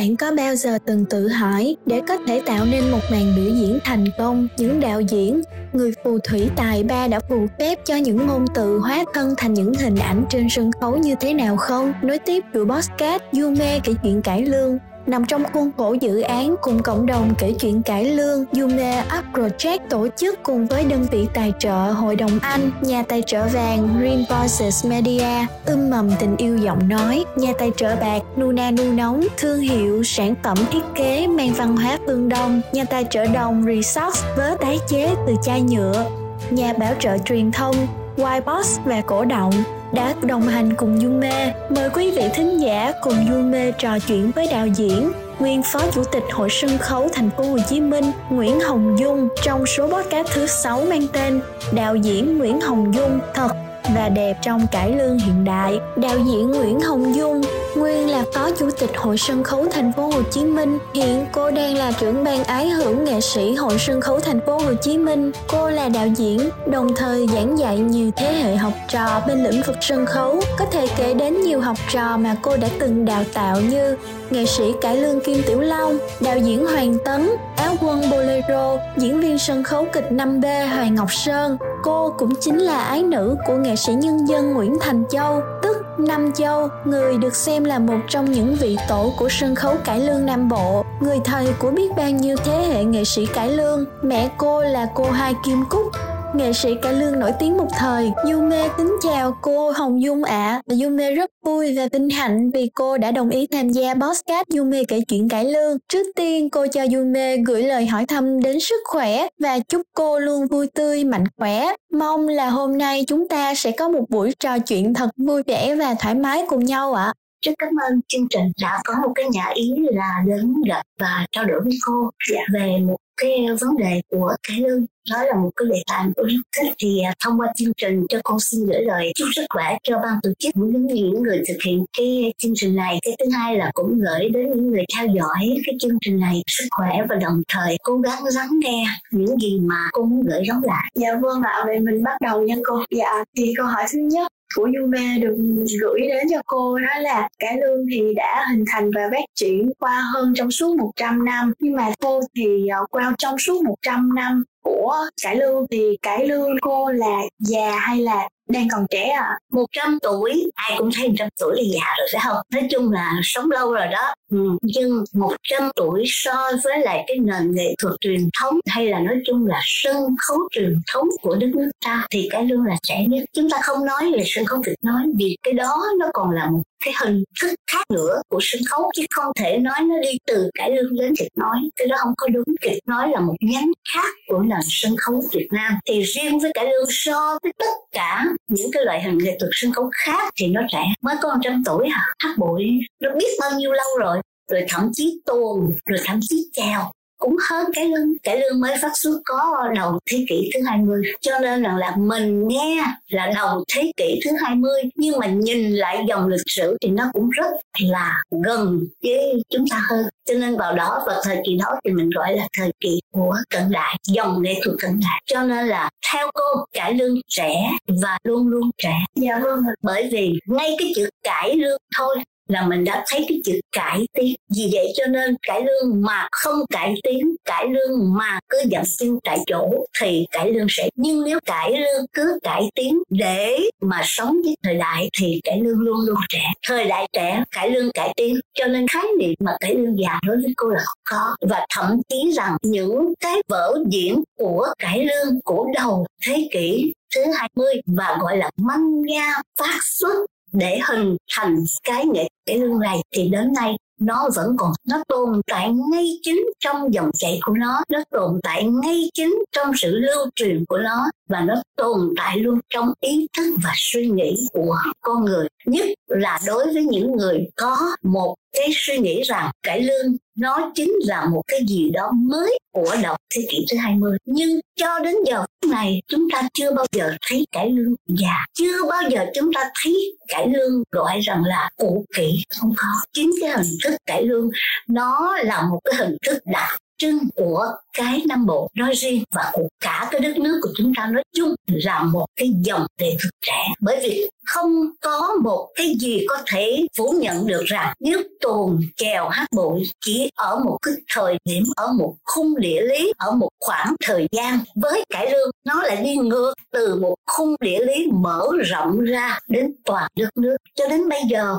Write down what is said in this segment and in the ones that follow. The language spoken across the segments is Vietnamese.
bạn có bao giờ từng tự hỏi để có thể tạo nên một màn biểu diễn thành công, những đạo diễn, người phù thủy tài ba đã phù phép cho những ngôn từ hóa thân thành những hình ảnh trên sân khấu như thế nào không? Nối tiếp chuỗi podcast mê kể chuyện cải lương nằm trong khuôn khổ dự án cùng cộng đồng kể chuyện cải lương Yume Up Project tổ chức cùng với đơn vị tài trợ Hội đồng Anh, nhà tài trợ vàng Green Voices Media, ươm mầm tình yêu giọng nói, nhà tài trợ bạc Nuna Nu Nóng, thương hiệu sản phẩm thiết kế mang văn hóa phương Đông, nhà tài trợ đồng Resource vớ tái chế từ chai nhựa, nhà bảo trợ truyền thông Ybox và cổ động đã đồng hành cùng Yume. Mời quý vị thính giả cùng Yume trò chuyện với đạo diễn, nguyên phó chủ tịch Hội sân khấu thành phố Hồ Chí Minh Nguyễn Hồng Dung trong số podcast thứ 6 mang tên Đạo diễn Nguyễn Hồng Dung thật và đẹp trong cải lương hiện đại. Đạo diễn Nguyễn Hồng Dung nguyên là phó chủ tịch Hội sân khấu thành phố Hồ Chí Minh. Hiện cô đang là trưởng ban ái hưởng nghệ sĩ Hội sân khấu thành phố Hồ Chí Minh. Cô là đạo diễn, đồng thời giảng dạy nhiều thế hệ học trò bên lĩnh vực sân khấu. Có thể kể đến nhiều học trò mà cô đã từng đào tạo như nghệ sĩ cải lương Kim Tiểu Long, đạo diễn Hoàng Tấn, áo quân Bolero, diễn viên sân khấu kịch 5B Hoàng Ngọc Sơn. Cô cũng chính là ái nữ của nghệ sĩ nhân dân Nguyễn Thành Châu, tức Nam Châu, người được xem là một trong những vị tổ của sân khấu cải lương Nam Bộ, người thầy của biết bao nhiêu thế hệ nghệ sĩ cải lương. Mẹ cô là cô Hai Kim Cúc, nghệ sĩ cải lương nổi tiếng một thời. Yume kính chào cô Hồng Dung ạ. À. Yume rất vui và vinh hạnh vì cô đã đồng ý tham gia podcast Yume kể chuyện cải lương. Trước tiên cô cho Yume gửi lời hỏi thăm đến sức khỏe và chúc cô luôn vui tươi, mạnh khỏe. Mong là hôm nay chúng ta sẽ có một buổi trò chuyện thật vui vẻ và thoải mái cùng nhau ạ. À. Rất cảm ơn chương trình đã có một cái nhà ý là đến gặp và trao đổi với cô dạ. về một cái vấn đề của cải lương đó là một cái đề tài tôi rất thích thì à, thông qua chương trình cho con xin gửi lời chúc sức khỏe cho ban tổ chức cũng những người thực hiện cái chương trình này. Cái thứ hai là cũng gửi đến những người theo dõi cái chương trình này sức khỏe và đồng thời cố gắng lắng nghe những gì mà cô muốn gửi gắm lại. Dạ vâng ạ vậy mình bắt đầu nha cô. Dạ thì câu hỏi thứ nhất của Yume được gửi đến cho cô đó là cải lương thì đã hình thành và phát triển qua hơn trong suốt 100 năm, nhưng mà cô thì à, qua trong suốt 100 năm của cải lương thì cải lương cô là già hay là đang còn trẻ à? Một trăm tuổi ai cũng thấy một trăm tuổi là già rồi phải không? Nói chung là sống lâu rồi đó. Ừ. nhưng một trăm tuổi so với lại cái nền nghệ thuật truyền thống hay là nói chung là sân khấu truyền thống của đất nước ta thì cái lương là trẻ nhất. Chúng ta không nói về sân khấu kịch nói vì cái đó nó còn là một cái hình thức khác nữa của sân khấu chứ không thể nói nó đi từ cải lương đến kịch nói. Cái đó không có đúng. Kịch nói là một nhánh khác của nền sân khấu Việt Nam. Thì riêng với cải lương so với tất cả những cái loại hình nghệ thuật sân khấu khác thì nó trẻ, mới có trăm tuổi hả? Hát bội nó biết bao nhiêu lâu rồi? Rồi thậm chí tuồng, rồi thậm chí chèo cũng hơn cái lương cái lương mới phát xuất có đầu thế kỷ thứ 20 cho nên rằng là mình nghe là đầu thế kỷ thứ 20 nhưng mà nhìn lại dòng lịch sử thì nó cũng rất là gần với chúng ta hơn. Cho nên vào đó vào thời kỳ đó thì mình gọi là thời kỳ của cận đại dòng nghệ thuật cận đại. Cho nên là theo cô cải lương trẻ và luôn luôn trẻ. Dạ vâng bởi vì ngay cái chữ cải lương thôi là mình đã thấy cái chữ cải tiến. Vì vậy cho nên cải lương mà không cải tiến, cải lương mà cứ dậm xin tại chỗ thì cải lương sẽ. Nhưng nếu cải lương cứ cải tiến để mà sống với thời đại thì cải lương luôn luôn trẻ. Thời đại trẻ, cải lương cải tiến. Cho nên khái niệm mà cải lương già đối với cô là không có. Và thậm chí rằng những cái vở diễn của cải lương của đầu thế kỷ thứ 20 và gọi là manga phát xuất để hình thành cái nghệ cái lương này thì đến nay nó vẫn còn, nó tồn tại ngay chính trong dòng chảy của nó nó tồn tại ngay chính trong sự lưu truyền của nó và nó tồn tại luôn trong ý thức và suy nghĩ của con người. Nhất là đối với những người có một cái suy nghĩ rằng cải lương nó chính là một cái gì đó mới của đầu thế kỷ thứ 20 nhưng cho đến giờ này, chúng ta chưa bao giờ thấy cải lương già. Chưa bao giờ chúng ta thấy cải lương gọi rằng là cũ kỹ. Không có. Chính cái hình thức cải lương, nó là một cái hình thức đặc trưng của cái Nam Bộ nói riêng và của cả cái đất nước của chúng ta nói chung là một cái dòng nghệ thực trẻ. Bởi vì không có một cái gì có thể phủ nhận được rằng nếu tuồng chèo hát bội chỉ ở một cái thời điểm, ở một khung địa lý, ở một khoảng thời gian. Với cải lương, nó lại đi ngược từ một khung địa lý mở rộng ra đến toàn đất nước. Cho đến bây giờ,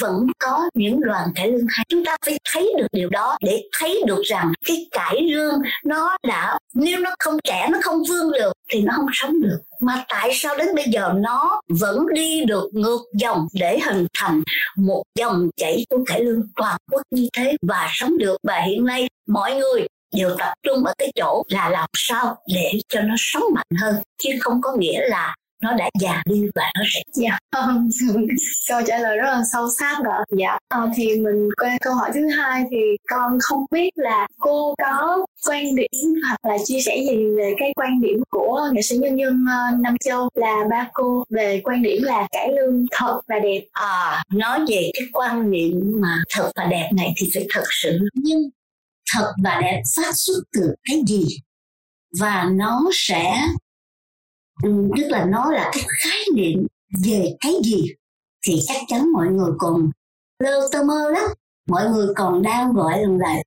vẫn có những đoàn cải lương hay. Chúng ta phải thấy được điều đó để thấy được rằng cái cải lương nó đã, nếu nó không trẻ, nó không vươn được, thì nó không sống được. Mà tại sao đến bây giờ nó vẫn đi được ngược dòng để hình thành một dòng chảy của cải lương toàn quốc như thế và sống được? Và hiện nay, mọi người đều tập trung ở cái chỗ là làm sao để cho nó sống mạnh hơn, chứ không có nghĩa là nó đã già đi và nó sẽ dạ um, câu trả lời rất là sâu sắc rồi dạ. Uh, thì mình qua câu hỏi thứ hai thì con không biết là cô có quan điểm hoặc là chia sẻ gì về cái quan điểm của nghệ sĩ nhân dân uh, Nam Châu là ba cô về quan điểm là cải lương thật và đẹp? À nói về cái quan niệm mà thật và đẹp này thì phải thật sự nhưng thật và đẹp phát xuất từ cái gì? Và nó sẽ Ừ, tức là nó là cái khái niệm về cái gì thì chắc chắn mọi người còn lơ tơ mơ lắm. Mọi người còn đang gọi là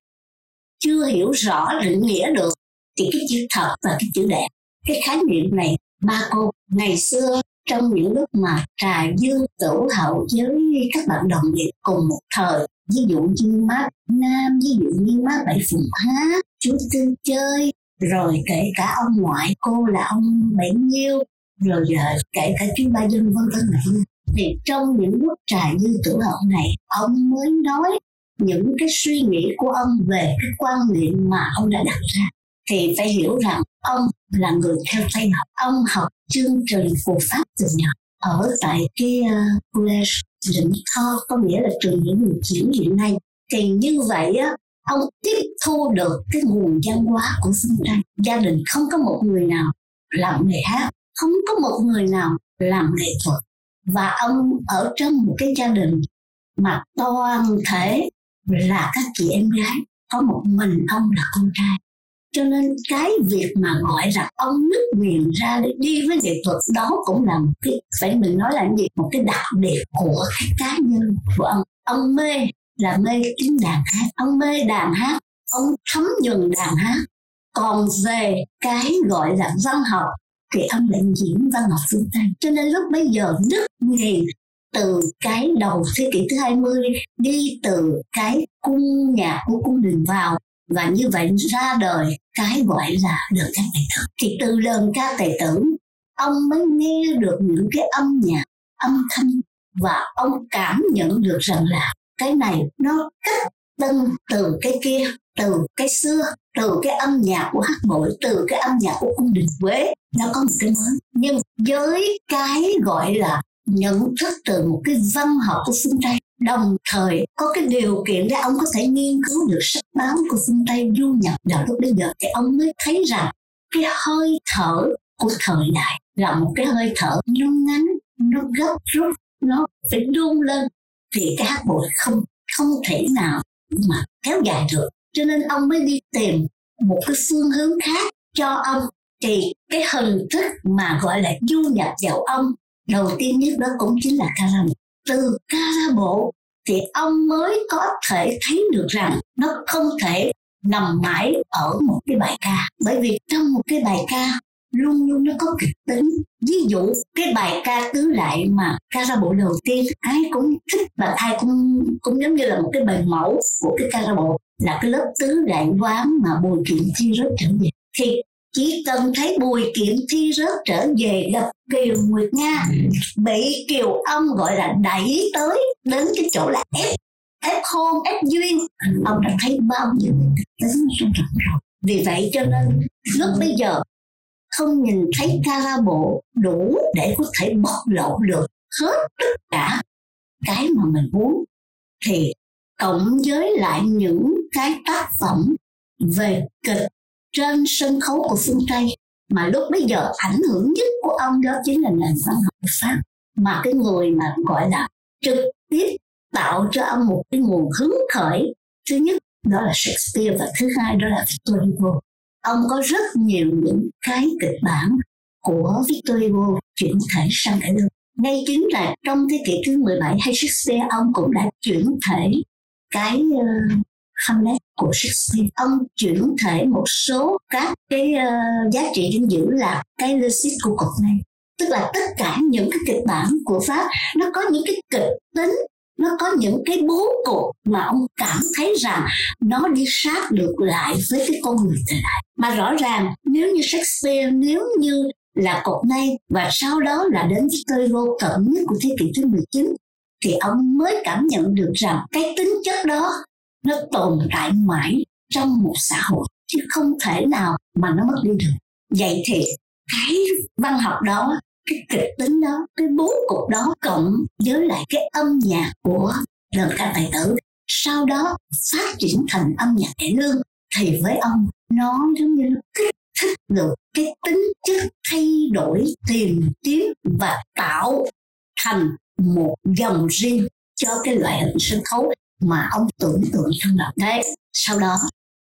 chưa hiểu rõ, định nghĩa được thì cái chữ thật và cái chữ đẹp. Cái khái niệm này ba cô ngày xưa trong những lúc mà trà dương tử hậu với các bạn đồng nghiệp cùng một thời, ví dụ như mát nam, ví dụ như mát bảy phùng hát chú tư chơi rồi kể cả ông ngoại cô là ông bảy nhiêu rồi giờ kể cả chú ba dân vân vân này. Thì trong những lúc trà dư tử hậu này ông mới nói những cái suy nghĩ của ông về cái quan niệm mà ông đã đặt ra. Thì phải hiểu rằng ông là người theo tay học ông học chương trình phù pháp từ nhỏ ở tại cái uh, college Định Kho có nghĩa là trường những người diễn hiện nay. Thì như vậy á ông tiếp thu được cái nguồn văn hóa của xung quanh gia đình không có một người nào làm nghề hát, không có một người nào làm nghệ thuật. Và ông ở trong một cái gia đình mà toàn thể là các chị em gái, có một mình ông là con trai. Cho nên cái việc mà gọi là ông nước miệng ra để đi với nghệ thuật, đó cũng là một cái, phải mình nói là gì? Một cái đặc biệt của cái cá nhân của ông. Ông mê là mê tiếng đàn hát, ông mê đàn hát, ông thấm nhuần đàn hát. Còn về cái gọi là văn học, thì ông lại diễn văn học phương Tây. Cho nên lúc bây giờ rất nghiền từ cái đầu thế kỷ thứ 20 đi từ cái cung nhạc của cung đình vào, và như vậy ra đời cái gọi là lời ca tài tử. Thì từ lời ca tài tử, ông mới nghe được những cái âm nhạc âm thanh, và ông cảm nhận được rằng là cái này nó cách tân từ cái kia, từ cái xưa, từ cái âm nhạc của hát bội, từ cái âm nhạc của cung đình quế nó có một cái mới. Nhưng với cái gọi là nhận thức từ một cái văn học của phương tây, đồng thời có cái điều kiện để ông có thể nghiên cứu được sách báo của phương tây du nhập vào lúc bây giờ, thì ông mới thấy rằng cái hơi thở của thời đại là một cái hơi thở nó ngắn nó gấp rút, nó phải đun lên thì cái hát bội không không thể nào mà kéo dài được. Cho nên ông mới đi tìm một cái phương hướng khác cho ông. Thì cái hình thức mà gọi là du nhập vào ông đầu tiên nhất đó cũng chính là ca bộ. Từ ca bộ thì ông mới có thể thấy được rằng nó không thể nằm mãi ở một cái bài ca. Bởi vì trong một cái bài ca luôn luôn nó có kịch tính. Ví dụ, cái bài ca tứ lại mà ca ra bộ đầu tiên, ai cũng thích và ai cũng cũng giống như là một cái bài mẫu của cái ca ra bộ, là cái lớp tứ đại quán mà bùi kiện thi rớt trở về. Thì chỉ cần thấy bùi kiện thi rớt trở về gặp kiều nguyệt nga, bị kiều ông gọi là đẩy tới đến cái chỗ là ép ép hôn, ép duyên, ông đã thấy bao nhiêu cái tính trong rồi vì vậy cho nên, lúc bây giờ không nhìn thấy cara bộ đủ để có thể bộc lộ được hết tất cả cái mà mình muốn, thì cộng với lại những cái tác phẩm về kịch trên sân khấu của phương Tây mà lúc bây giờ ảnh hưởng nhất của ông đó chính là nền văn học Pháp, mà cái người mà gọi là trực tiếp tạo cho ông một cái nguồn hứng khởi, thứ nhất đó là Shakespeare và thứ hai đó là Victor Hugo ông có rất nhiều những cái kịch bản của Victor Hugo chuyển thể sang cải lương ngay chính là trong thế kỷ thứ 17 hay Shakespeare ông cũng đã chuyển thể cái uh, Hamlet của Shakespeare. Ông chuyển thể một số các cái uh, giá trị dinh dưỡng là cái logic của cuộc này. Tức là tất cả những cái kịch bản của pháp nó có những cái kịch tính nó có những cái bố cục mà ông cảm thấy rằng nó đi sát được lại với cái con người thời đại. Mà rõ ràng, nếu như Shakespeare, nếu như là cột nay và sau đó là đến Victor vô cận nhất của thế kỷ thứ 19 thì ông mới cảm nhận được rằng cái tính chất đó nó tồn tại mãi trong một xã hội, chứ không thể nào mà nó mất đi được. Vậy thì cái văn học đó cái kịch tính đó cái bố cục đó cộng với lại cái âm nhạc của lời ca tài tử. Sau đó phát triển thành âm nhạc cải lương thì với ông nó giống như kích thích được cái tính chất thay đổi tìm kiếm và tạo thành một dòng riêng cho cái loại hình sân khấu mà ông tưởng tượng trong đầu đấy sau đó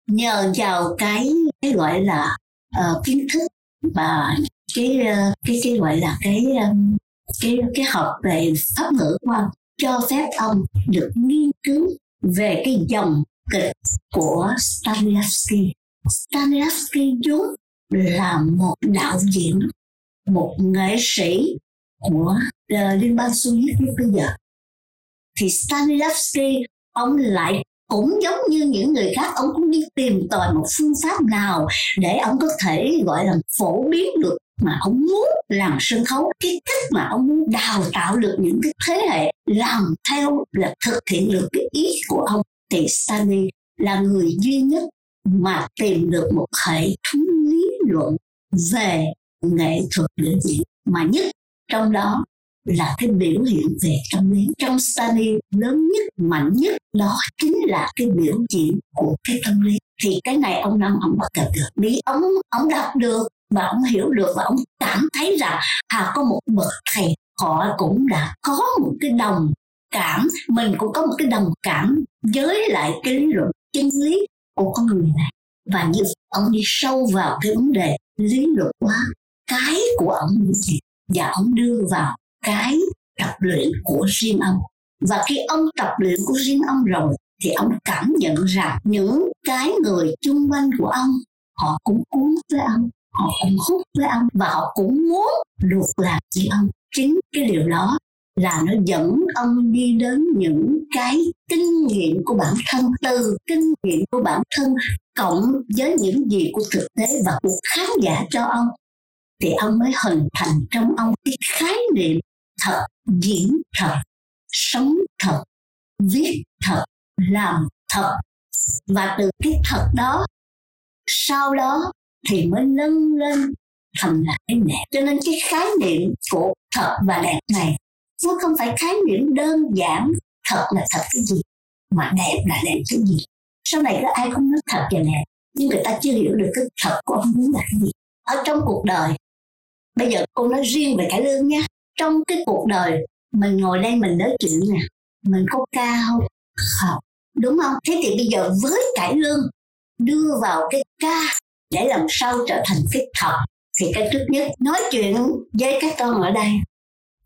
nhờ vào cái cái gọi là uh, kiến thức và cái ờ, cái cái gọi là cái ờ, cái cái học về pháp ngữ của ông cho phép ông được nghiên cứu về cái dòng kịch của Stanislavski. Stanislavski vốn là một đạo diễn, một nghệ sĩ của ờ, Liên bang Xô Viết lúc bây giờ. Thì Stanislavski ông lại cũng giống như những người khác ông cũng đi tìm tòi một phương pháp nào để ông có thể gọi là phổ biến được mà ông muốn làm sân khấu, cái cách mà ông muốn đào tạo được những cái thế hệ làm theo là thực hiện được cái ý của ông. Thì Stanley là người duy nhất mà tìm được một hệ thống lý luận về nghệ thuật biểu diễn, mà nhất trong đó là cái biểu hiện về tâm lý. Trong Stanley lớn nhất, mạnh nhất, đó chính là cái biểu diễn của cái tâm lý. Thì cái này ông năm ông bắt gặp được. Vì ông ông đọc được và ông hiểu được và ông cảm thấy rằng à có một bậc thầy họ cũng đã có một cái đồng cảm, mình cũng có một cái đồng cảm với lại cái lý luận chân lý của con người này. Và như ông đi sâu vào cái vấn đề lý luận hóa cái của ông như vậy và ông đưa vào cái tập luyện của riêng ông. Và khi ông tập luyện của riêng ông rồi, thì ông cảm nhận rằng những cái người chung quanh của ông, họ cũng cuốn với ông họ cũng hút với ông và họ cũng muốn được làm như ông chính cái điều đó là nó dẫn ông đi đến những cái kinh nghiệm của bản thân, từ kinh nghiệm của bản thân cộng với những gì của thực tế và của khán giả cho ông, thì ông mới hình thành trong ông cái khái niệm thật, diễn thật, sống thật, viết thật, làm thật. Và từ cái thật đó, sau đó thì mới nâng lên thành là cái đẹp cho nên cái khái niệm của thật và đẹp này, nó không phải khái niệm đơn giản thật là thật cái gì, mà đẹp là đẹp cái gì. Sau này có ai không nói thật và đẹp, nhưng người ta chưa hiểu được cái thật của ông muốn là cái gì. Ở trong cuộc đời, bây giờ cô nói riêng về cải lương nha. Trong cái cuộc đời, mình ngồi đây mình nói chuyện nè, mình có ca không? Không. Đúng không? Thế thì bây giờ với cải lương, đưa vào cái ca để làm sao trở thành cái thật, thì cái trước nhất. Nói chuyện với các con ở đây,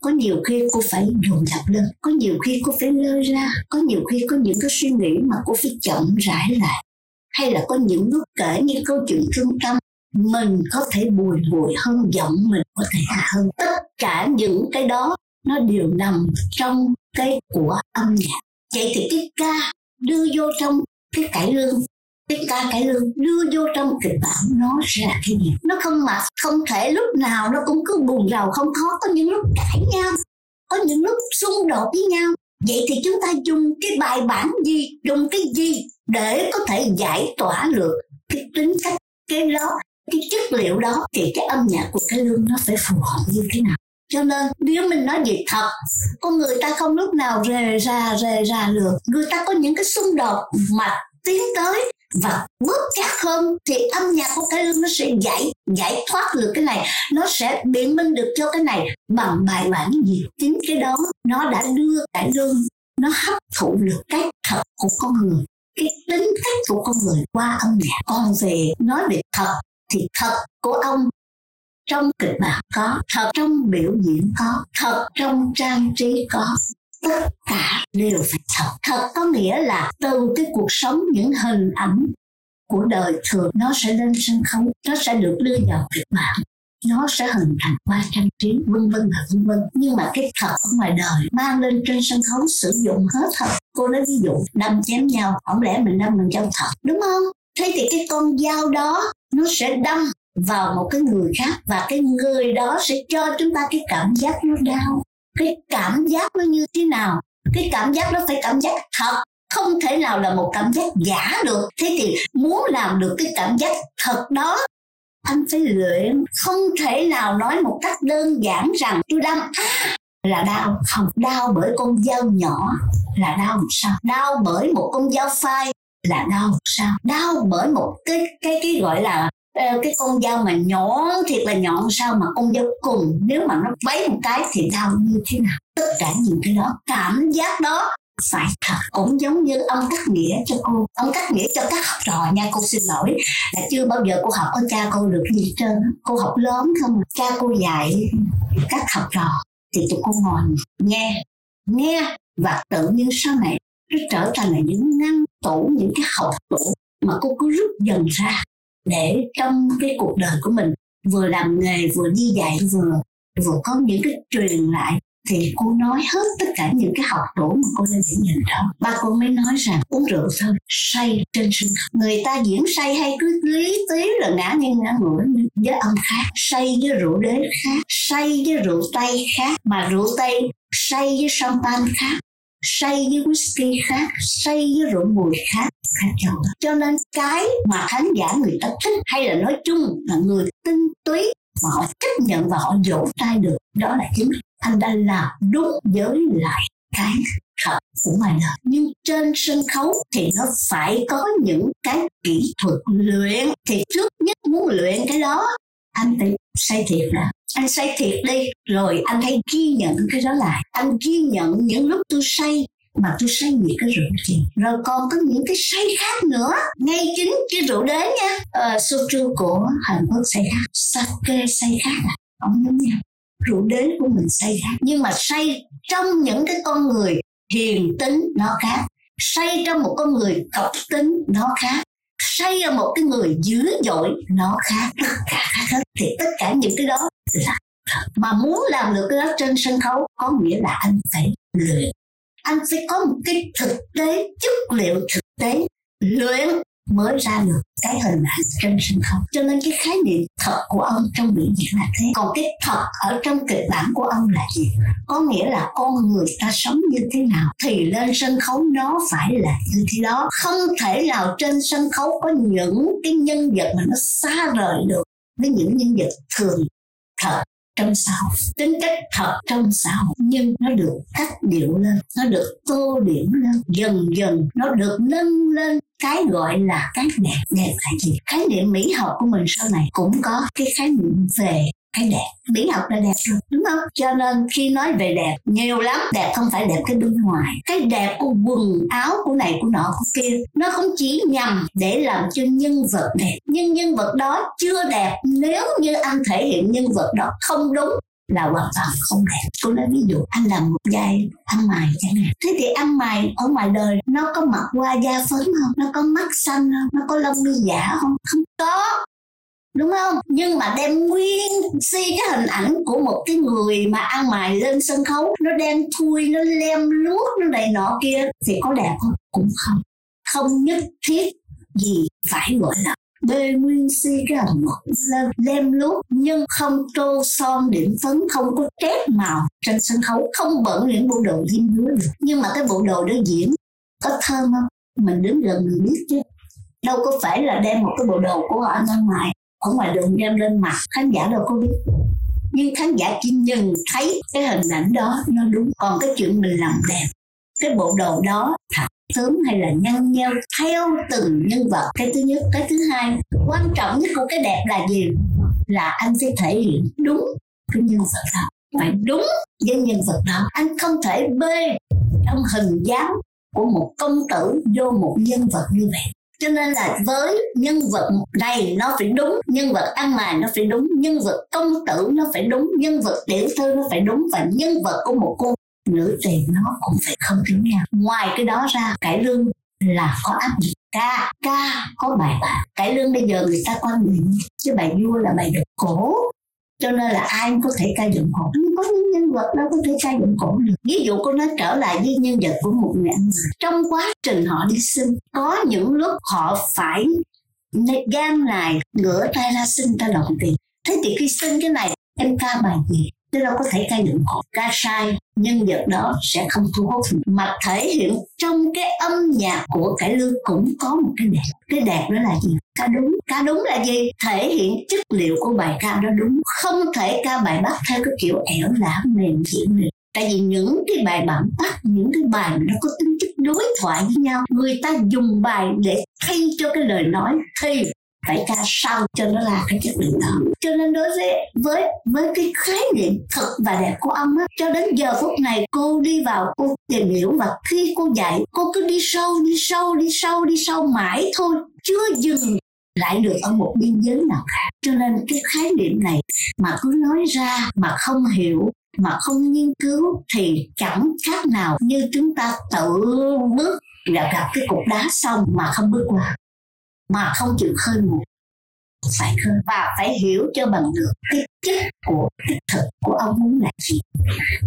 có nhiều khi cô phải dùng dập lên, có nhiều khi cô phải lơ ra có nhiều khi có những cái suy nghĩ mà cô phải chậm rãi lại. Hay là có những lúc kể như câu chuyện trung tâm, mình có thể bùi bùi hơn giọng mình có thể hạ hơn. Tất cả những cái đó, nó đều nằm trong cái của âm nhạc. Vậy thì cái ca đưa vô trong cái cải lương cái ca cái lương đưa vô trong kịch bản nó ra cái gì. Nó không mà không thể lúc nào nó cũng cứ buồn rầu không khó có những lúc cãi nhau, có những lúc xung đột với nhau. Vậy thì chúng ta dùng cái bài bản gì, dùng cái gì để có thể giải tỏa được cái tính cách, cái đó cái chất liệu đó? Thì cái âm nhạc của cái lương nó phải phù hợp như thế nào? Cho nên, nếu mình nói về thật, con người ta không lúc nào rề ra rề ra được. Người ta có những cái xung đột mà tiến tới và bước chắc hơn thì âm nhạc của cái lương nó sẽ giải giải thoát được cái này. Nó sẽ biện minh được cho cái này bằng bài bản gì chính cái đó nó đã đưa cải lương nó hấp thụ được cái thật của con người, cái tính cách của con người qua âm nhạc. Còn về nói về thật thì thật của ông trong kịch bản có, thật trong biểu diễn có, thật trong trang trí có. Tất cả đều phải thật. Thật có nghĩa là từ cái cuộc sống, những hình ảnh của đời thường, nó sẽ lên sân khấu, nó sẽ được đưa vào kịch bản, nó sẽ hình thành qua trang trí, vân vân và vân vân. Nhưng mà cái thật ở ngoài đời mang lên trên sân khấu, sử dụng hết thật. Cô nói ví dụ, đâm chém nhau, không lẽ mình đâm mình trong thật, đúng không? Thế thì cái con dao đó, nó sẽ đâm vào một cái người khác và cái người đó sẽ cho chúng ta cái cảm giác nó đau. Cái cảm giác nó như thế nào? Cái cảm giác đó phải cảm giác thật. Không thể nào là một cảm giác giả được. Thế thì muốn làm được cái cảm giác thật đó, anh phải luyện. Không thể nào nói một cách đơn giản rằng tôi đâm à, là đau. Không, đau bởi con dao nhỏ. Là đau sao? Đau bởi một con dao phai. Là đau sao? Đau bởi một cái cái cái gọi là cái con dao mà nhọn thiệt là nhọn sao mà con dao cùng, nếu mà nó bấy một cái thì đau như thế nào? Tất cả những cái đó, cảm giác đó phải thật, cũng giống như ông cắt nghĩa cho cô ông cắt nghĩa cho các học trò nha, cô xin lỗi. Là chưa bao giờ cô học có cha cô được gì trơn, cô học lớn không cha cô dạy các học trò, thì tụi cô ngồi nghe nghe và tự nhiên sau này nó trở thành là những ngăn tủ, những cái học tủ mà cô cứ rút dần ra để trong cái cuộc đời của mình, vừa làm nghề, vừa đi dạy, vừa vừa có những cái truyền lại, thì cô nói hết tất cả những cái học tổ mà cô lên diễn nhìn đó. Ba cô mới nói rằng, uống rượu thôi, say trên sân khấu. Người ta diễn say hay cứ lý tí là ngã nghiêng ngã ngửa với ông khác. Say với rượu đế khác, say với rượu tây khác, mà rượu tây say với champagne khác say với whisky khác, say với rượu mùi khác khác nhau cho nên cái mà khán giả người ta thích hay là nói chung là người tinh túy mà họ chấp nhận và họ dỗ tay được, đó là chính anh đã làm đúng với lại cái thật của ngoài đời nhưng trên sân khấu thì nó phải có những cái kỹ thuật luyện thì trước nhất muốn luyện cái đó, anh phải say thiệt là anh say thiệt đi. Rồi anh hãy ghi nhận cái đó lại. Anh ghi nhận những lúc tôi say mà tôi say nhiều cái rượu gì rồi còn có những cái say khác nữa. Ngay chính cái rượu đế nha. Ờ, soju của hàn quốc say khác. Sake say khác à? Không giống nhau. Rượu đế của mình say khác. Nhưng mà say trong những cái con người hiền tính nó khác. Say trong một con người cộc tính nó khác. Say ở một cái người dữ dội nó khác. Tất cả khác hết. Thì tất cả những cái đó mà muốn làm được cái đó trên sân khấu có nghĩa là anh phải luyện. Anh phải có một cái thực tế, chất liệu thực tế luyện mới ra được cái hình ảnh trên sân khấu. Cho nên cái khái niệm thật của ông trong biểu diễn là thế. Còn cái thật ở trong kịch bản của ông là gì? Có nghĩa là con người ta sống như thế nào thì lên sân khấu nó phải là như thế đó. Không thể nào trên sân khấu có những cái nhân vật mà nó xa rời được với những nhân vật thường thật trong xã hội. Tính cách thật trong xã hội, nhưng nó được cắt điệu lên, nó được tô điểm lên. Dần dần nó được nâng lên. Cái gọi là cái đẹp đẹp là gì? Khái niệm mỹ học của mình sau này cũng có cái khái niệm về cái đẹp. Mỹ học là đẹp rồi, đúng không? Cho nên khi nói về đẹp, nhiều lắm, đẹp không phải đẹp cái bên ngoài. Cái đẹp của quần áo của này của nọ của kia, nó không chỉ nhằm để làm cho nhân vật đẹp. Nhưng nhân vật đó chưa đẹp, nếu như anh thể hiện nhân vật đó không đúng, là hoàn toàn không đẹp. Tôi nói ví dụ, anh làm một vai ăn mày chẳng hạn. Thế thì ăn mày ở ngoài đời, nó có mặt qua da phấn không? Nó có mắt xanh không? Nó có lông mi giả không? Không có đúng không? Nhưng mà đem nguyên si cái hình ảnh của một cái người mà ăn mày lên sân khấu, nó đem thui, nó lem luốc, nó này nọ kia, thì có đẹp không? Cũng không. Không nhất thiết gì phải gọi là bê nguyên si cái hình một lên lem luốc, nhưng không tô son điểm phấn, không có trét màu trên sân khấu, không bận những bộ đồ diêm dúa nhưng mà cái bộ đồ đó diễn có thơm không? Mình đứng gần mình biết chứ. Đâu có phải là đem một cái bộ đồ của họ ăn ngoài ở ngoài đường đem lên mặt, khán giả đâu có biết. Nhưng khán giả chỉ nhìn thấy cái hình ảnh đó, nó đúng. Còn cái chuyện mình làm đẹp, cái bộ đồ đó thật sớm hay là nhăn nheo, theo từng nhân vật. Cái thứ nhất, cái thứ hai, quan trọng nhất của cái đẹp là gì? Là anh sẽ thể hiện đúng cái nhân vật đó. Phải đúng với nhân vật đó. Anh không thể bê trong hình dáng của một công tử vô một nhân vật như vậy cho nên là với nhân vật này nó phải đúng, nhân vật ăn mày nó phải đúng, nhân vật công tử nó phải đúng, nhân vật tiểu thư nó phải đúng và nhân vật của một cô nữ tỳ nó cũng phải không giống nhau. Ngoài cái đó ra, cải lương là có áp dụng ca ca có bài bản cải lương bây giờ người ta quan niệm chứ bài vua là bài được cổ cho nên là ai cũng có thể ca dựng cổ nhưng có những nhân vật đâu có thể ca dựng cổ được. Ví dụ cô nói trở lại với nhân vật của một người anh trong quá trình họ đi sinh, có những lúc họ phải gan này ngửa tay ra xin ta đồng tiền. Thế thì khi xin cái này, em ca bài gì? Chứ đâu có thể ca dựng họ ca sai nhân vật đó sẽ không thu hút. Mà thể hiện trong cái âm nhạc của cải lương cũng có một cái đẹp. Cái đẹp đó là gì? Ca đúng. Ca đúng là gì? Thể hiện chất liệu của bài ca đó đúng. Không thể ca bài bắt theo cái kiểu ẻo lả mềm dịu được tại vì những cái bài bản tắt, những cái bài nó có tính chất đối thoại với nhau, người ta dùng bài để thay cho cái lời nói thì phải ra sao cho nó là cái chất lượng đó. Cho nên đối với với với cái khái niệm thật và đẹp của ông á, cho đến giờ phút này cô đi vào, cô tìm hiểu và khi cô dạy, cô cứ đi sâu đi sâu đi sâu đi sâu mãi thôi, chưa dừng lại được ở một biên giới nào khác cho nên cái khái niệm này mà cứ nói ra mà không hiểu, mà không nghiên cứu thì chẳng khác nào như chúng ta tự bước gặp gặp cái cục đá xong mà không bước qua mà không chịu khơi nguồn phải khơi và phải hiểu cho bằng được cái chất của cái thực của ông muốn là gì.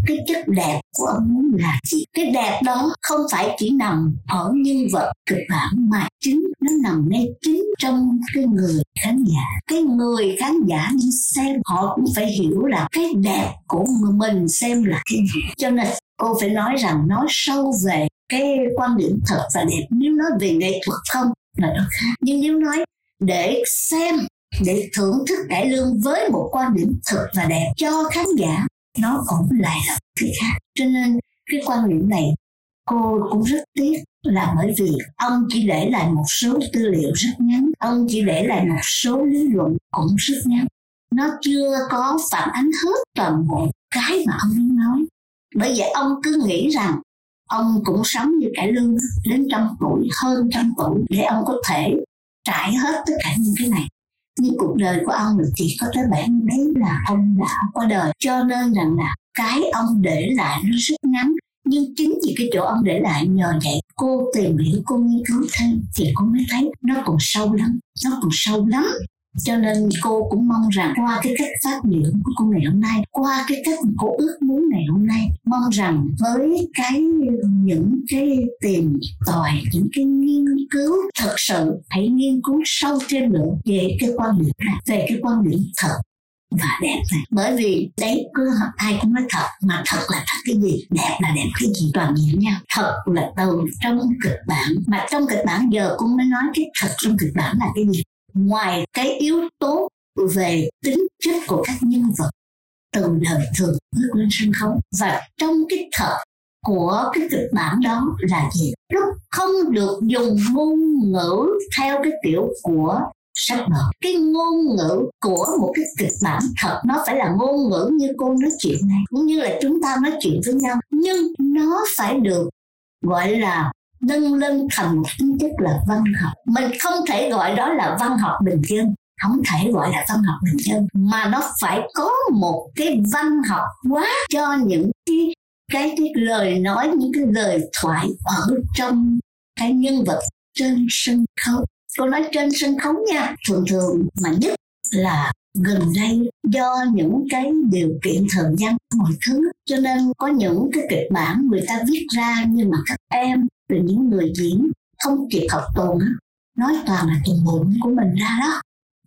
Cái chất đẹp của ông muốn là gì. Cái đẹp đó không phải chỉ nằm ở nhân vật kịch bản mà chính nó nằm ngay chính trong cái người khán giả. Cái người khán giả đi xem, họ cũng phải hiểu là cái đẹp của mình xem là cái gì. Cho nên cô phải nói rằng nói sâu về cái quan điểm thật và đẹp. Nếu nói về nghệ thuật không là nó khác nhưng nếu nói, để xem, để thưởng thức cải lương với một quan điểm thực và đẹp cho khán giả, nó cũng lại là cái khác. Cho nên, cái quan điểm này, cô cũng rất tiếc là bởi vì ông chỉ để lại một số tư liệu rất ngắn, ông chỉ để lại một số lý luận cũng rất ngắn. Nó chưa có phản ánh hết toàn bộ cái mà ông muốn nói. Bởi vậy ông cứ nghĩ rằng ông cũng sống như cải lương đến trăm tuổi, hơn trăm tuổi để ông có thể trải hết tất cả những cái này. Nhưng cuộc đời của ông chỉ có tới bảy đấy là ông đã qua đời. Cho nên rằng là cái ông để lại nó rất ngắn, nhưng chính vì cái chỗ ông để lại nhờ vậy, cô tìm hiểu, cô nghiên cứu thêm thì cô mới thấy nó còn sâu lắm, nó còn sâu lắm cho nên cô cũng mong rằng qua cái cách phát biểu của cô ngày hôm nay, qua cái cách mà cô ước muốn ngày hôm nay, mong rằng với cái, những cái tìm tòi, những cái nghiên cứu thật sự, hãy nghiên cứu sâu thêm nữa về cái quan điểm này, về cái quan điểm thật và đẹp này. Bởi vì đấy cứ ai cũng nói thật, mà thật là thật cái gì? Đẹp là đẹp cái gì? Toàn diện nhau thật là từ trong kịch bản, mà trong kịch bản giờ cũng mới nói cái thật trong kịch bản là cái gì? Ngoài cái yếu tố về tính chất của các nhân vật từ đời thường bước lên sân khấu. Và trong cái thật của cái kịch bản đó là gì? Nó không được dùng ngôn ngữ theo cái kiểu của sách vở cái ngôn ngữ của một cái kịch bản thật, nó phải là ngôn ngữ như cô nói chuyện này, cũng như là chúng ta nói chuyện với nhau. Nhưng nó phải được gọi là nâng lên thành một tính chất là văn học. Mình không thể gọi đó là văn học bình dân. Không thể gọi là văn học bình dân. Mà nó phải có một cái văn học quá cho những cái cái cái lời nói, những cái lời thoại ở trong cái nhân vật trên sân khấu. Cô nói trên sân khấu nha, thường thường mà nhất là gần đây do những cái điều kiện thời gian mọi thứ. Cho nên có những cái kịch bản người ta viết ra nhưng mà các em rồi những người diễn không kịp học tồn nói toàn là tuần bụng của mình ra đó.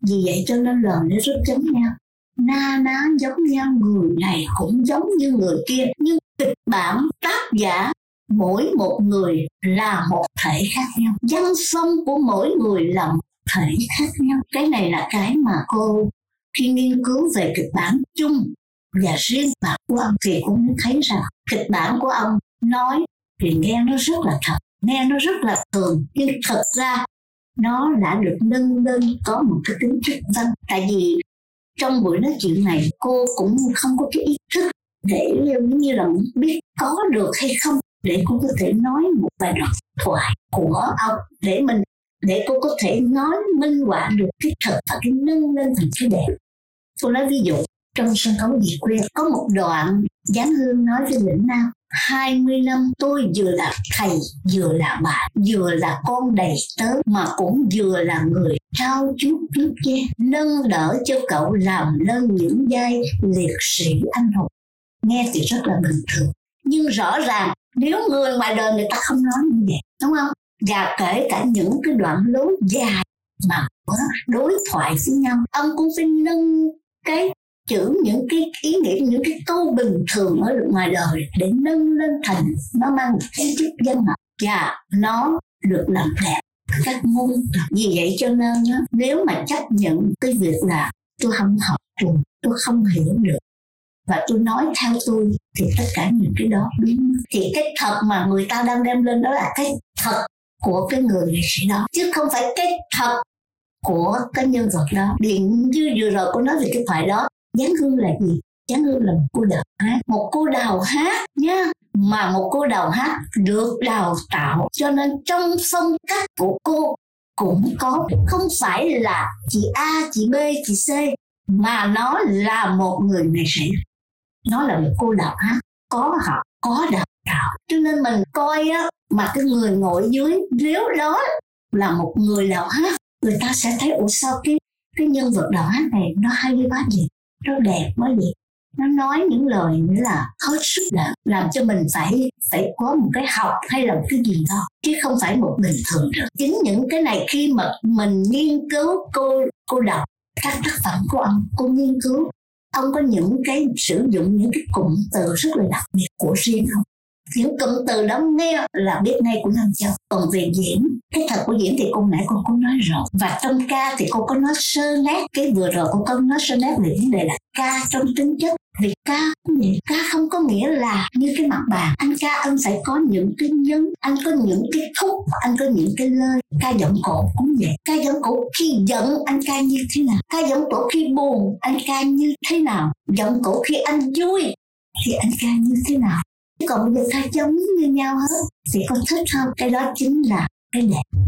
Vì vậy cho nên lời nó rất giống nhau na ná giống nhau người này cũng giống như người kia, nhưng kịch bản tác giả mỗi một người là một thể khác nhau. Văn sông của mỗi người là một thể khác nhau. Cái này là cái mà cô khi nghiên cứu về kịch bản chung và riêng bản của ông thì cũng thấy rằng kịch bản của ông nói thì nghe nó rất là thật nghe nó rất là thường nhưng thật ra nó đã được nâng lên có một cái tính chất văn. Tại vì trong buổi nói chuyện này cô cũng không có cái ý thức để giống như là biết có được hay không để cô có thể nói một bài đoạn thoại của ông để mình để cô có thể nói minh họa được cái thật và cái nâng lên thành cái đẹp. Tôi nói ví dụ trong sân khấu Việt Quyên có một đoạn Giáng Hương nói với Lĩnh Nam 20 năm tôi vừa là thầy, vừa là bạn, vừa là con đầy tớ mà cũng vừa là người trao chuốt trước che, nâng đỡ cho cậu làm lên những giai liệt sĩ anh hùng. Nghe thì rất là bình thường. Nhưng rõ ràng nếu người ngoài đời người ta không nói như vậy, đúng không? Và kể cả những cái đoạn lối dài mà đối thoại với nhau, ông cũng phải nâng cái chữ những cái ý nghĩa, những cái câu bình thường ở ngoài đời để nâng lên thành nó mang một cái chức dân học và nó được làm đẹp các môn vì vậy cho nên nếu mà chấp nhận cái việc là tôi không học được tôi không hiểu được và tôi nói theo tôi thì tất cả những cái đó biến thì cái thật mà người ta đang đem lên đó là cái thật của cái người nghệ sĩ đó, chứ không phải cái thật của cái nhân vật đó. Điện như vừa rồi cô nói về cái thoại đó Giáng hương là gì? Giáng hương là một cô đào hát, một cô đào hát nhá. Mà một cô đào hát được đào tạo cho nên trong phong cách của cô cũng có không phải là chị A, chị B, chị C mà nó là một người nghệ sĩ. Nó là một cô đào hát có học, có đào tạo. Cho nên mình coi á, mà cái người ngồi dưới nếu đó là một người đào hát người ta sẽ thấy ủa sao cái cái nhân vật đào hát này nó hay quá gì nó đẹp mới vậy nó nói những lời nữa là hết sức là làm cho mình phải phải có một cái học hay là một cái gì đó, chứ không phải một bình thường được. Chính những cái này khi mà mình nghiên cứu, cô cô đọc các tác phẩm của ông, cô nghiên cứu, ông có những cái sử dụng những cái cụm từ rất là đặc biệt của riêng ông những cụm từ đó nghe là biết ngay của Nam Châu. Còn về diễn, cái thật của diễn thì cô nãy cô có nói rồi. Và trong ca thì cô có nói sơ nét. Cái vừa rồi cô có nói sơ nét về vấn đề là ca trong tính chất. Vì ca ca không có nghĩa là như cái mặt bàn. Anh ca, anh phải có những cái nhấn, anh có những cái thúc, anh có những cái lời. Ca giọng cổ cũng vậy. Ca giọng cổ khi giận anh ca như thế nào? Ca giọng cổ khi buồn anh ca như thế nào? Giọng cổ khi anh vui thì anh ca như thế nào? Còn được ta giống như nhau hết thì con thích không cái đó chính là cái đẹp.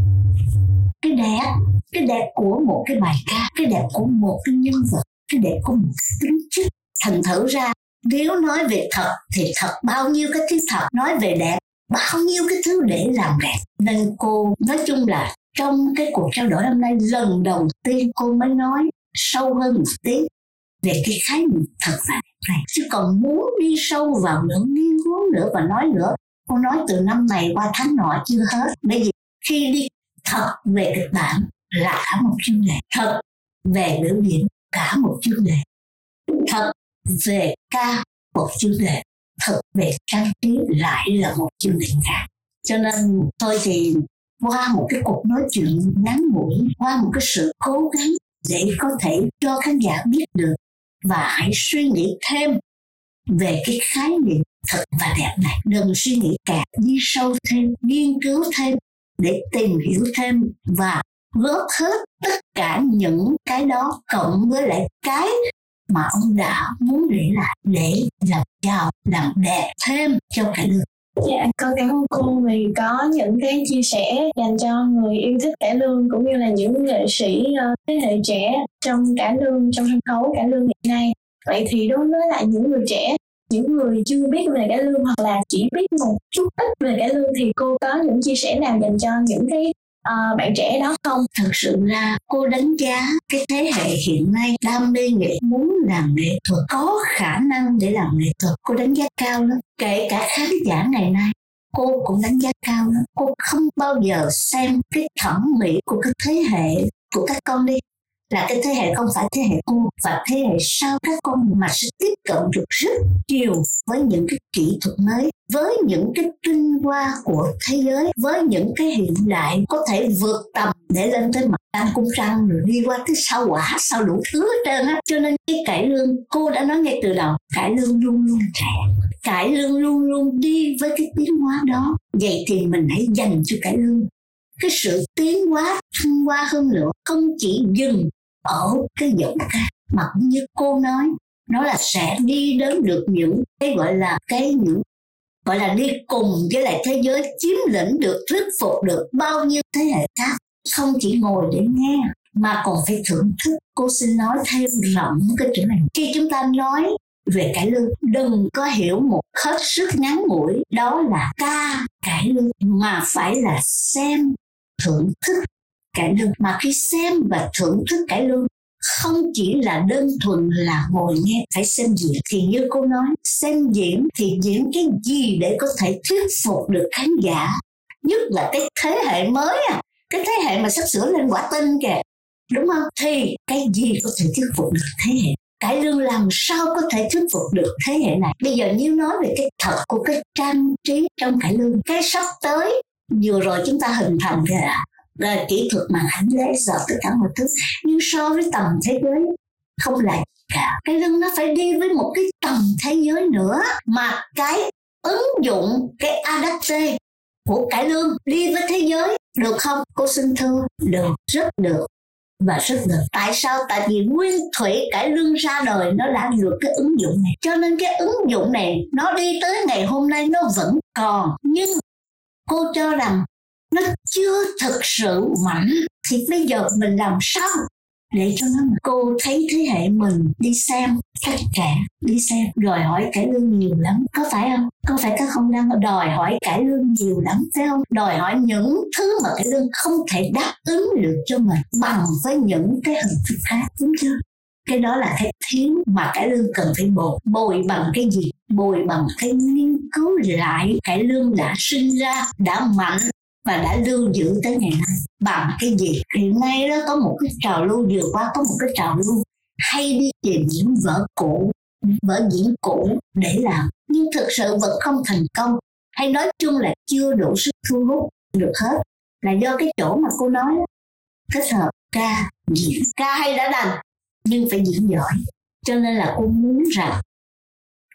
Cái đẹp cái đẹp của một cái bài ca, cái đẹp của một cái nhân vật, cái đẹp của một cái tính chất. Thành thử ra, nếu nói về thật thì thật bao nhiêu cái thứ thật, nói về đẹp, bao nhiêu cái thứ để làm đẹp. Nên cô, nói chung là trong cái cuộc trao đổi hôm nay, lần đầu tiên cô mới nói sâu hơn một tí về cái khái niệm thật và đẹp này, chứ còn muốn đi sâu vào nữa nghiên cứu nữa và nói nữa cô nói từ năm này qua tháng nọ chưa hết. Bởi vì khi đi thật về kịch bản là cả một chuyên đề, thật về biểu diễn cả một chuyên đề, thật về ca một chuyên đề, thật về trang trí lại là một chuyên đề khác. Cho nên tôi thì qua một cái cuộc nói chuyện ngắn ngủi, qua một cái sự cố gắng để có thể cho khán giả biết được và hãy suy nghĩ thêm về cái khái niệm thật và đẹp này đừng suy nghĩ càng đi sâu thêm, nghiên cứu thêm để tìm hiểu thêm và góp hết tất cả những cái đó cộng với lại cái mà ông đã muốn để lại để làm giàu, làm đẹp thêm cho cả đường. Dạ, con cảm ơn cô vì có những cái chia sẻ dành cho người yêu thích cải lương cũng như là những nghệ sĩ ờ, thế hệ trẻ trong cải lương, trong sân khấu cải lương hiện nay. Vậy thì đối với lại những người trẻ, những người chưa biết về cải lương hoặc là chỉ biết một chút ít về cải lương thì cô có những chia sẻ nào dành cho những cái uh, bạn trẻ đó không? Thật sự là cô đánh giá cái thế hệ hiện nay đam mê nghệ muốn làm nghệ thuật có khả năng để làm nghệ thuật cô đánh giá cao lắm. Kể cả khán giả ngày nay cô cũng đánh giá cao lắm. Cô không bao giờ xem cái thẩm mỹ của cái thế hệ của các con đi là cái thế hệ không phải thế hệ cô và thế hệ sau các con mà sẽ tiếp cận được rất nhiều với những cái kỹ thuật mới, với những cái tinh hoa của thế giới, với những cái hiện đại có thể vượt tầm để lên tới mặt trăng cung trăng rồi đi qua tới sao quả sao đủ thứ hết trơn á. Cho nên cái cải lương, cô đã nói ngay từ đầu, cải lương luôn luôn trẻ, cải lương luôn luôn đi với cái tiến hóa đó. Vậy thì mình hãy dành cho cải lương cái sự tiến hóa, thăng hoa hơn nữa, không chỉ dừng ở cái giọng ca. Mà cũng như cô nói, nó là sẽ đi đến được những cái gọi là cái những, gọi là đi cùng với lại thế giới, chiếm lĩnh được, thuyết phục được bao nhiêu thế hệ khác. Không chỉ ngồi để nghe, mà còn phải thưởng thức. Cô xin nói thêm rộng cái chuyện này. Khi chúng ta nói về cải lương, đừng có hiểu một hết sức ngắn ngủi, đó là ca cải lương, mà phải là xem thưởng thức cải lương mà khi xem và thưởng thức cải lương không chỉ là đơn thuần là ngồi nghe, phải xem diễn. Thì như cô nói, xem diễn thì diễn cái gì để có thể thuyết phục được khán giả? Nhất là cái thế hệ mới à cái thế hệ mà sắp sửa lên quả tinh kìa, đúng không? Thì cái gì có thể thuyết phục được thế hệ? Cải lương làm sao có thể thuyết phục được thế hệ này? Bây giờ nếu nói về cái thật của cái trang trí trong cải lương, cái sắp tới, vừa rồi chúng ta hình thành kìa về kỹ thuật màn ảnh laser tất cả mọi thứ. Nhưng so với tầm thế giới, không là cả. Cái lưng nó phải đi với một cái tầm thế giới nữa mà cái ứng dụng, cái adapte của cải lương đi với thế giới, được không? Cô xin thưa được, rất được và rất được. Tại sao? Tại vì nguyên thủy cải lương ra đời nó đã được cái ứng dụng này. Cho nên cái ứng dụng này, nó đi tới ngày hôm nay nó vẫn còn. Nhưng cô cho rằng nó chưa thực sự mạnh thì bây giờ mình làm sao để cho nó cô thấy thế hệ mình đi xem tất trẻ đi xem, đòi hỏi cải lương nhiều lắm, có phải không? Có phải các không đang đòi hỏi cải lương nhiều lắm, phải không? Đòi hỏi những thứ mà cải lương không thể đáp ứng được cho mình bằng với những cái hình thức khác, đúng chưa? Cái đó là cái thiếu mà cải lương cần phải bồi. Bồi bằng cái gì? Bồi bằng cái nghiên cứu lại cải lương đã sinh ra, đã mạnh và đã lưu giữ tới ngày nay. Bằng cái gì? Hiện nay đó có một cái trào lưu, vừa qua có một cái trào lưu. Hay đi tìm những vở cũ, vở diễn cũ để làm. Nhưng thực sự vẫn không thành công. Hay nói chung là chưa đủ sức thu hút được hết. Là do cái chỗ mà cô nói kết hợp ca, diễn. Ca hay đã đành, nhưng phải diễn giỏi. Cho nên là cô muốn rằng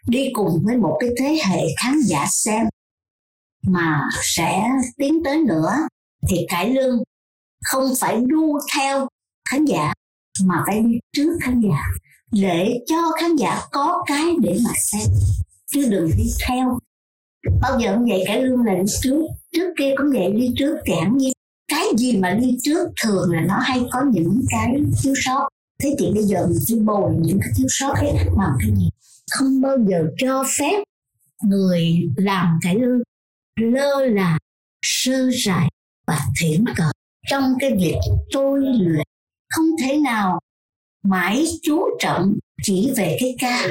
đi cùng với một cái thế hệ khán giả xem mà sẽ tiến tới nữa, thì cải lương không phải đu theo khán giả, mà phải đi trước khán giả, để cho khán giả có cái để mà xem, chứ đừng đi theo. Bao giờ cũng vậy, cải lương là đi trước trước kia cũng vậy, đi trước chẳng như cái gì mà đi trước thường là nó hay có những cái thiếu sót. Thế thì bây giờ mình phải bồi những cái thiếu sót ấy bằng cái gì? Không bao giờ cho phép người làm cải lương lơ là sơ sài và thiển cợt trong cái việc tôi luyện. Không thể nào mãi chú trọng chỉ về cái ca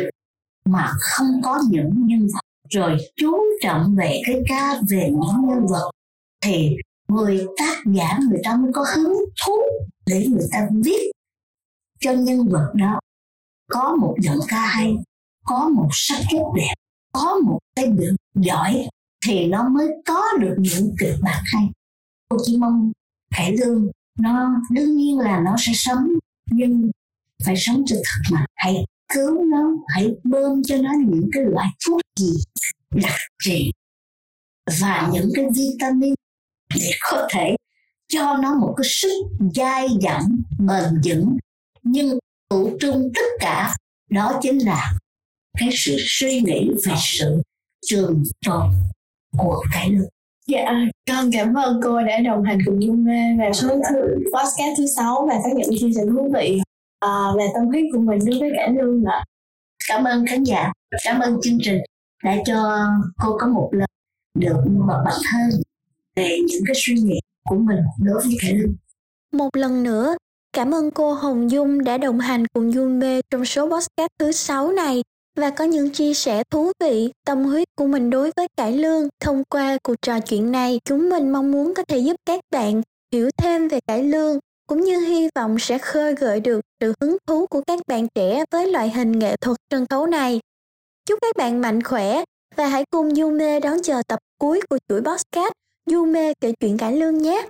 mà không có những nhân vật. Rồi chú trọng về cái ca về những nhân vật thì người tác giả, người ta mới có hứng thú để người ta viết cho nhân vật đó. Có một giọng ca hay, có một sắc kết đẹp, có một cái biểu giỏi thì nó mới có được những kịch bản hay. Cô chỉ mong cải lương, nó đương nhiên là nó sẽ sống, nhưng phải sống cho thật mà. Hãy cứu nó, hãy bơm cho nó những cái loại thuốc gì đặc trị và những cái vitamin để có thể cho nó một cái sức dai dẳng, bền vững. Nhưng tụ trung tất cả, đó chính là cái sự suy nghĩ về sự trường tồn của cái lực Dạ, con cảm ơn cô đã đồng hành cùng Dung Mê và số thứ podcast thứ sáu và có những chia sẻ thú vị uh, về tâm huyết của mình đối với cải lương ạ. Cảm ơn khán giả, cảm ơn chương trình đã cho cô có một lần được bộc bạch hơn về những cái suy nghĩ của mình đối với cải lương. Một lần nữa, cảm ơn cô Hồng Dung đã đồng hành cùng Dung Mê trong số podcast thứ sáu này và có những chia sẻ thú vị, tâm huyết của mình đối với cải lương. Thông qua cuộc trò chuyện này, chúng mình mong muốn có thể giúp các bạn hiểu thêm về cải lương cũng như hy vọng sẽ khơi gợi được sự hứng thú của các bạn trẻ với loại hình nghệ thuật sân khấu này. Chúc các bạn mạnh khỏe và hãy cùng Yume đón chờ tập cuối của chuỗi podcast Yume kể chuyện cải lương nhé.